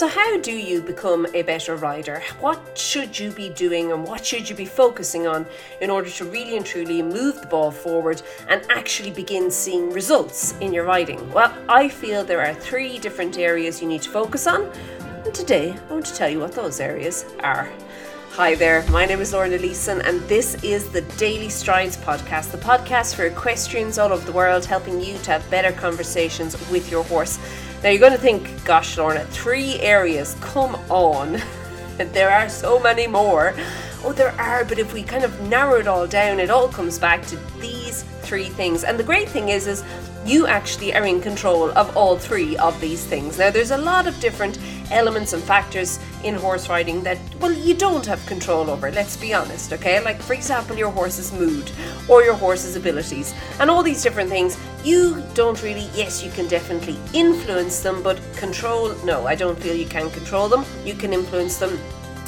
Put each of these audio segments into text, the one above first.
So, how do you become a better rider? What should you be doing and what should you be focusing on in order to really and truly move the ball forward and actually begin seeing results in your riding? Well, I feel there are three different areas you need to focus on, and today I want to tell you what those areas are. Hi there, my name is Lorna Leeson, and this is the Daily Strides podcast, the podcast for equestrians all over the world, helping you to have better conversations with your horse. Now you're going to think, gosh, Lorna, three areas, come on. there are so many more. Oh, there are, but if we kind of narrow it all down, it all comes back to these three things. And the great thing is, is you actually are in control of all three of these things. Now, there's a lot of different elements and factors in horse riding that, well, you don't have control over, let's be honest, okay? Like, for example, your horse's mood or your horse's abilities and all these different things. You don't really, yes, you can definitely influence them, but control, no, I don't feel you can control them. You can influence them.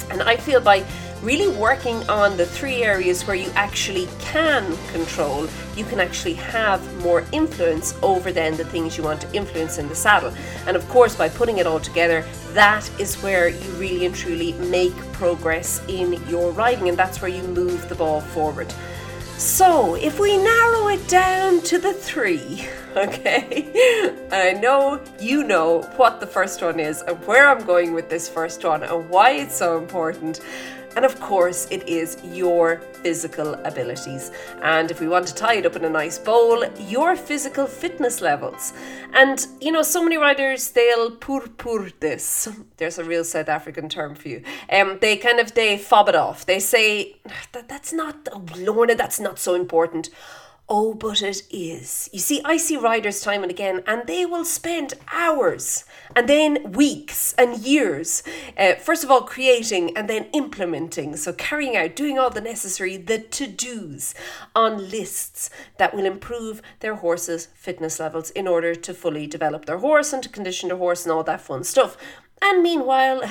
And I feel by really working on the three areas where you actually can control, you can actually have more influence over then the things you want to influence in the saddle. And of course, by putting it all together, that is where you really and truly make progress in your riding, and that's where you move the ball forward. So, if we narrow it down to the three, okay, I know you know what the first one is and where I'm going with this first one and why it's so important. And of course, it is your physical abilities. And if we want to tie it up in a nice bowl, your physical fitness levels. And you know, so many riders they'll pur pur this. There's a real South African term for you. Um, they kind of they fob it off. They say that that's not oh, Lorna, that's not so important. Oh, but it is. You see, I see riders time and again, and they will spend hours and then weeks and years, uh, first of all, creating and then implementing. So, carrying out, doing all the necessary, the to dos on lists that will improve their horse's fitness levels in order to fully develop their horse and to condition their horse and all that fun stuff. And meanwhile,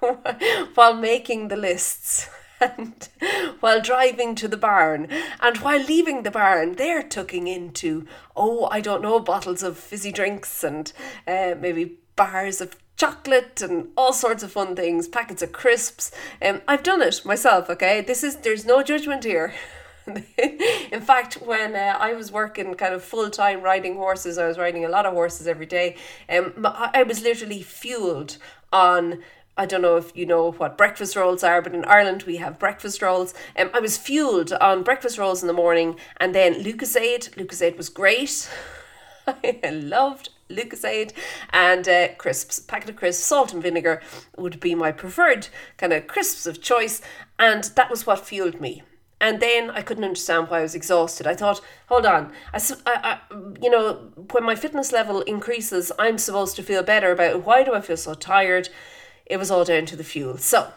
while making the lists, and while driving to the barn. And while leaving the barn they're tucking into oh i don't know bottles of fizzy drinks and uh, maybe bars of chocolate and all sorts of fun things packets of crisps. Um, i've done it myself okay? This is there's no judgment here. In fact, when uh, I was working kind of full time riding horses, I was riding a lot of horses every day. Um, I was literally fueled on I don't know if you know what breakfast rolls are, but in Ireland we have breakfast rolls. Um, I was fueled on breakfast rolls in the morning and then Lucozade. Lucozade was great. I loved Lucozade and uh, crisps. Packet of crisps, salt and vinegar would be my preferred kind of crisps of choice, and that was what fueled me. And then I couldn't understand why I was exhausted. I thought, hold on, I, I, you know, when my fitness level increases, I'm supposed to feel better about it. Why do I feel so tired? It was all down to the fuel. So,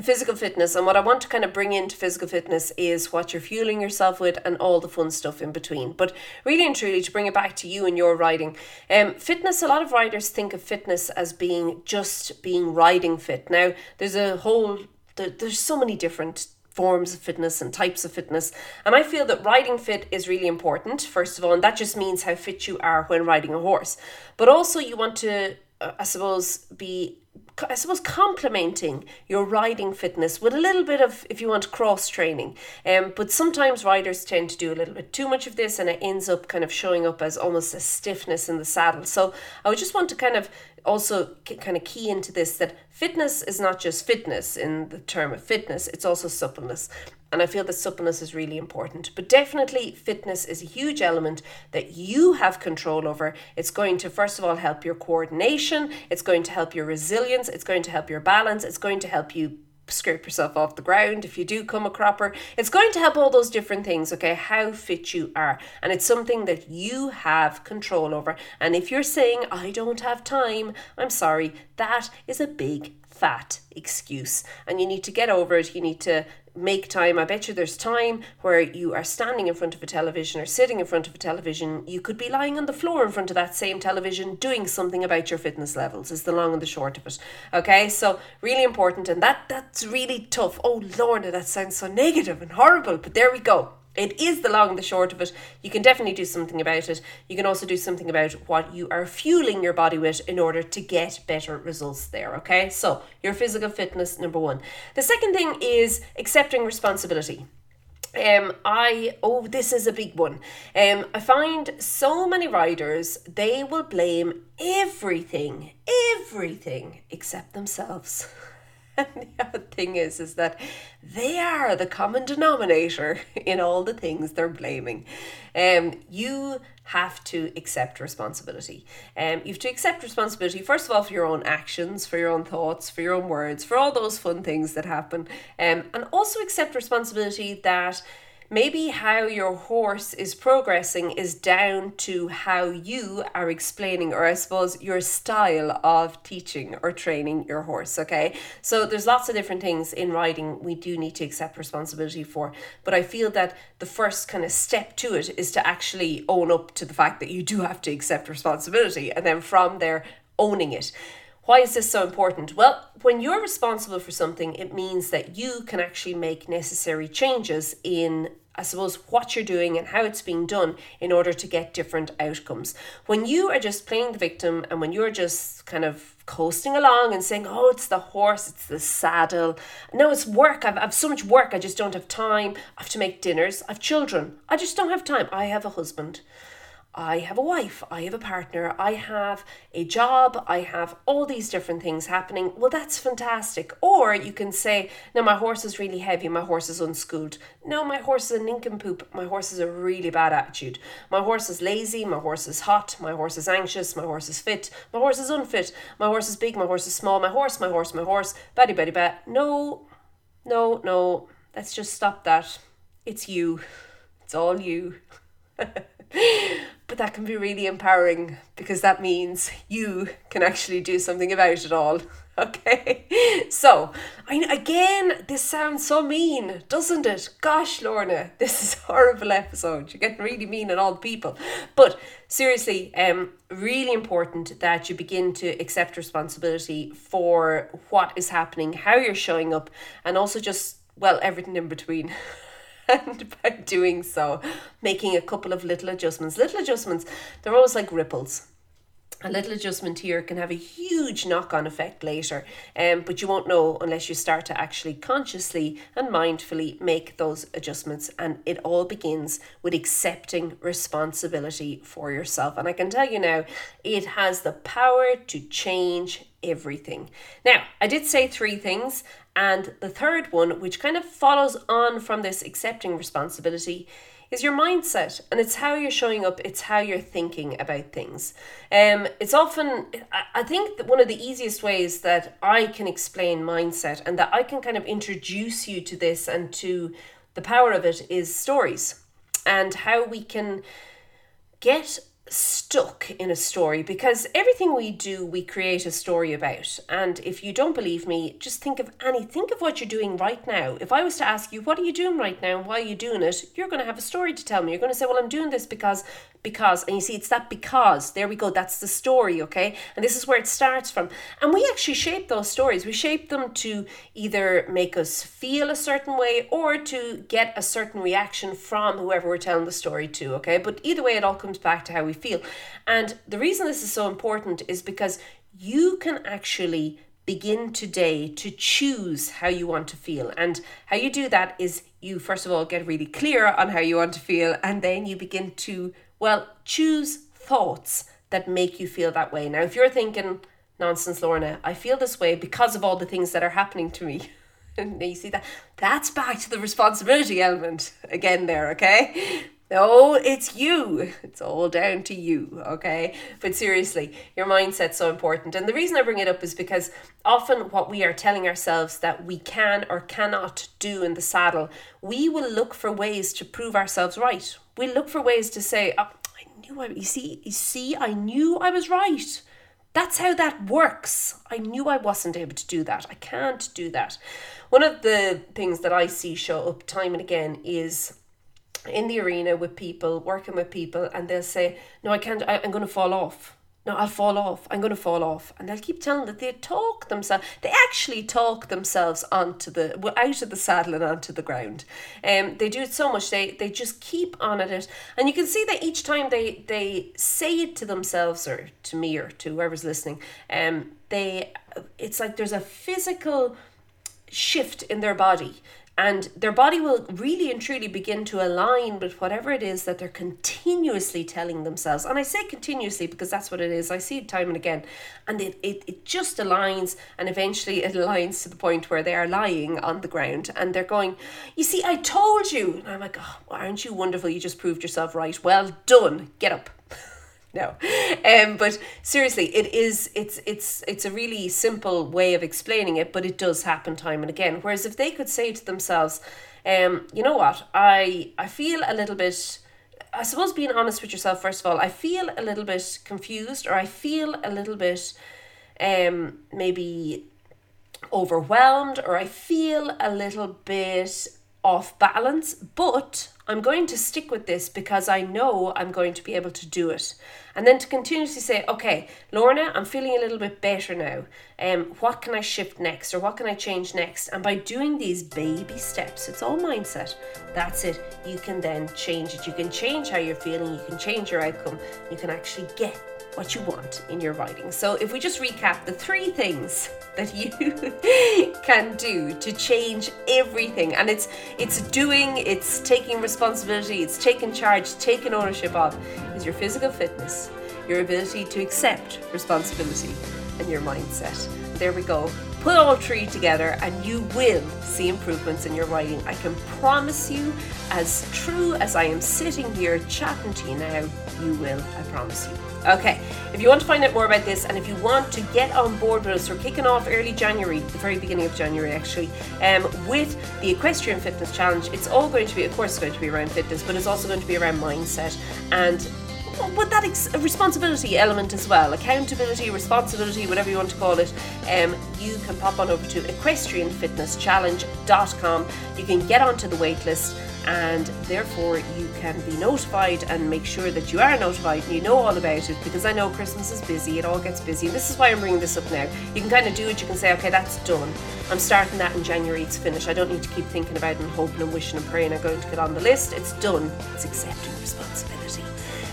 physical fitness and what I want to kind of bring into physical fitness is what you're fueling yourself with and all the fun stuff in between. But really and truly, to bring it back to you and your riding, um, fitness. A lot of riders think of fitness as being just being riding fit. Now, there's a whole there, there's so many different forms of fitness and types of fitness. And I feel that riding fit is really important, first of all, and that just means how fit you are when riding a horse. But also, you want to, uh, I suppose, be I suppose complementing your riding fitness with a little bit of, if you want, cross training. Um, but sometimes riders tend to do a little bit too much of this, and it ends up kind of showing up as almost a stiffness in the saddle. So I would just want to kind of also kind of key into this that fitness is not just fitness in the term of fitness; it's also suppleness. And I feel that suppleness is really important. But definitely, fitness is a huge element that you have control over. It's going to, first of all, help your coordination, it's going to help your resilience, it's going to help your balance, it's going to help you scrape yourself off the ground if you do come a cropper. It's going to help all those different things, okay? How fit you are. And it's something that you have control over. And if you're saying, I don't have time, I'm sorry, that is a big fat excuse. And you need to get over it. You need to make time. I bet you there's time where you are standing in front of a television or sitting in front of a television. You could be lying on the floor in front of that same television doing something about your fitness levels, is the long and the short of it. Okay, so really important. And that that's really tough. Oh, Lorna, that sounds so negative and horrible. But there we go. It is the long and the short of it. You can definitely do something about it. You can also do something about what you are fueling your body with in order to get better results there. Okay, so your physical fitness, number one. The second thing is accepting responsibility. Um, I oh this is a big one. Um, I find so many riders they will blame everything, everything except themselves. And the other thing is, is that they are the common denominator in all the things they're blaming. Um, you have to accept responsibility. Um, you have to accept responsibility, first of all, for your own actions, for your own thoughts, for your own words, for all those fun things that happen. Um, and also accept responsibility that Maybe how your horse is progressing is down to how you are explaining, or I suppose your style of teaching or training your horse. Okay, so there's lots of different things in riding we do need to accept responsibility for, but I feel that the first kind of step to it is to actually own up to the fact that you do have to accept responsibility, and then from there, owning it. Why is this so important? Well, when you're responsible for something, it means that you can actually make necessary changes in I suppose, what you're doing and how it's being done in order to get different outcomes. When you are just playing the victim and when you're just kind of coasting along and saying, oh, it's the horse, it's the saddle. No, it's work. I've, I've so much work. I just don't have time. I have to make dinners. I have children. I just don't have time. I have a husband. I have a wife, I have a partner, I have a job, I have all these different things happening. Well, that's fantastic. Or you can say, no, my horse is really heavy, my horse is unschooled. No, my horse is a nincompoop, my horse has a really bad attitude. My horse is lazy, my horse is hot, my horse is anxious, my horse is fit, my horse is unfit, my horse is big, my horse is small, my horse, my horse, my horse, batty batty bat. No, no, no, let's just stop that. It's you. It's all you. But that can be really empowering because that means you can actually do something about it all. Okay, so I again, this sounds so mean, doesn't it? Gosh, Lorna, this is horrible episode. You're getting really mean at all the people, but seriously, um, really important that you begin to accept responsibility for what is happening, how you're showing up, and also just well everything in between. and by doing so, making a couple of little adjustments. Little adjustments, they're always like ripples. A little adjustment here can have a huge knock on effect later, um, but you won't know unless you start to actually consciously and mindfully make those adjustments. And it all begins with accepting responsibility for yourself. And I can tell you now, it has the power to change everything. Now, I did say three things, and the third one, which kind of follows on from this accepting responsibility, is your mindset and it's how you're showing up it's how you're thinking about things um it's often i think that one of the easiest ways that i can explain mindset and that i can kind of introduce you to this and to the power of it is stories and how we can get stuck in a story because everything we do we create a story about. And if you don't believe me just think of any think of what you're doing right now. If i was to ask you what are you doing right now? And why are you doing it? You're going to have a story to tell me. You're going to say well i'm doing this because because and you see it's that because there we go that's the story okay? And this is where it starts from. And we actually shape those stories. We shape them to either make us feel a certain way or to get a certain reaction from whoever we're telling the story to okay? But either way it all comes back to how we feel. And the reason this is so important is because you can actually begin today to choose how you want to feel. And how you do that is you, first of all, get really clear on how you want to feel, and then you begin to well, choose thoughts that make you feel that way. Now, if you're thinking, nonsense, Lorna, I feel this way because of all the things that are happening to me. and you see that that's back to the responsibility element again there, okay? No, it's you. It's all down to you, okay? But seriously, your mindset's so important. And the reason I bring it up is because often what we are telling ourselves that we can or cannot do in the saddle, we will look for ways to prove ourselves right we look for ways to say, oh, I knew I, you see, you see, I knew I was right. That's how that works. I knew I wasn't able to do that. I can't do that. One of the things that I see show up time and again is in the arena with people, working with people, and they'll say, No, I can't, I, I'm going to fall off. No, I'll fall off. I'm going to fall off. And they'll keep telling that they talk themselves. They actually talk themselves onto the well, out of the saddle and onto the ground. Um, they do it so much. They they just keep on at it, and you can see that each time they they say it to themselves or to me or to whoever's listening. Um, they it's like there's a physical shift in their body and their body will really and truly begin to align with whatever it is that they're continuously telling themselves. And I say continuously because that's what it is. I see it time and again. And it, it, it just aligns, and eventually it aligns to the point where they are lying on the ground and they're going, You see, I told you. And I'm like, Oh, aren't you wonderful? You just proved yourself right. Well done. Get up. no. Um but seriously it is it's it's it's a really simple way of explaining it but it does happen time and again. Whereas if they could say to themselves um you know what? I i feel a little bit i suppose being honest with yourself first of all i feel a little bit confused or i feel a little bit um maybe overwhelmed or i feel a little bit off balance but I'm going to stick with this because I know I'm going to be able to do it. And then to continuously say, okay, Lorna, I'm feeling a little bit better now. Um, what can I shift next or what can I change next? And by doing these baby steps, it's all mindset. That's it. You can then change it. You can change how you're feeling. You can change your outcome. You can actually get what you want in your riding. So, if we just recap the three things that you can do to change everything, and it's it's doing, it's taking responsibility, it's taking charge, taking ownership of, is your physical fitness, your ability to accept responsibility, and your mindset. There we go. Put all three together and you will see improvements in your riding. I can promise you, as true as I am sitting here chatting to you now, you will, I promise you. Okay, if you want to find out more about this and if you want to get on board with us, we're kicking off early January, the very beginning of January actually, um, with the Equestrian Fitness Challenge. It's all going to be, of course, going to be around fitness, but it's also going to be around mindset and with that ex- responsibility element as well, accountability, responsibility, whatever you want to call it, um, you can pop on over to equestrianfitnesschallenge.com. You can get onto the waitlist and therefore you can be notified and make sure that you are notified and you know all about it because I know Christmas is busy, it all gets busy, and this is why I'm bringing this up now. You can kind of do it, you can say, okay, that's done. I'm starting that in January, it's finished. I don't need to keep thinking about it and hoping and wishing and praying I'm going to get on the list. It's done, it's accepting responsibility.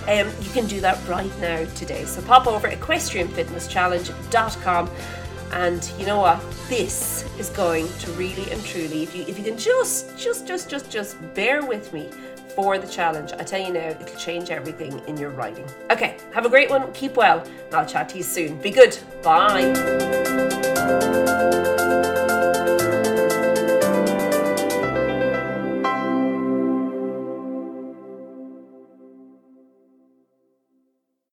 Um, you can do that right now today. So pop over equestrianfitnesschallenge.com and you know what this is going to really and truly if you if you can just just just just just bear with me for the challenge. I tell you now it'll change everything in your riding okay have a great one. Keep well. And i'll chat to you soon. Be good. Bye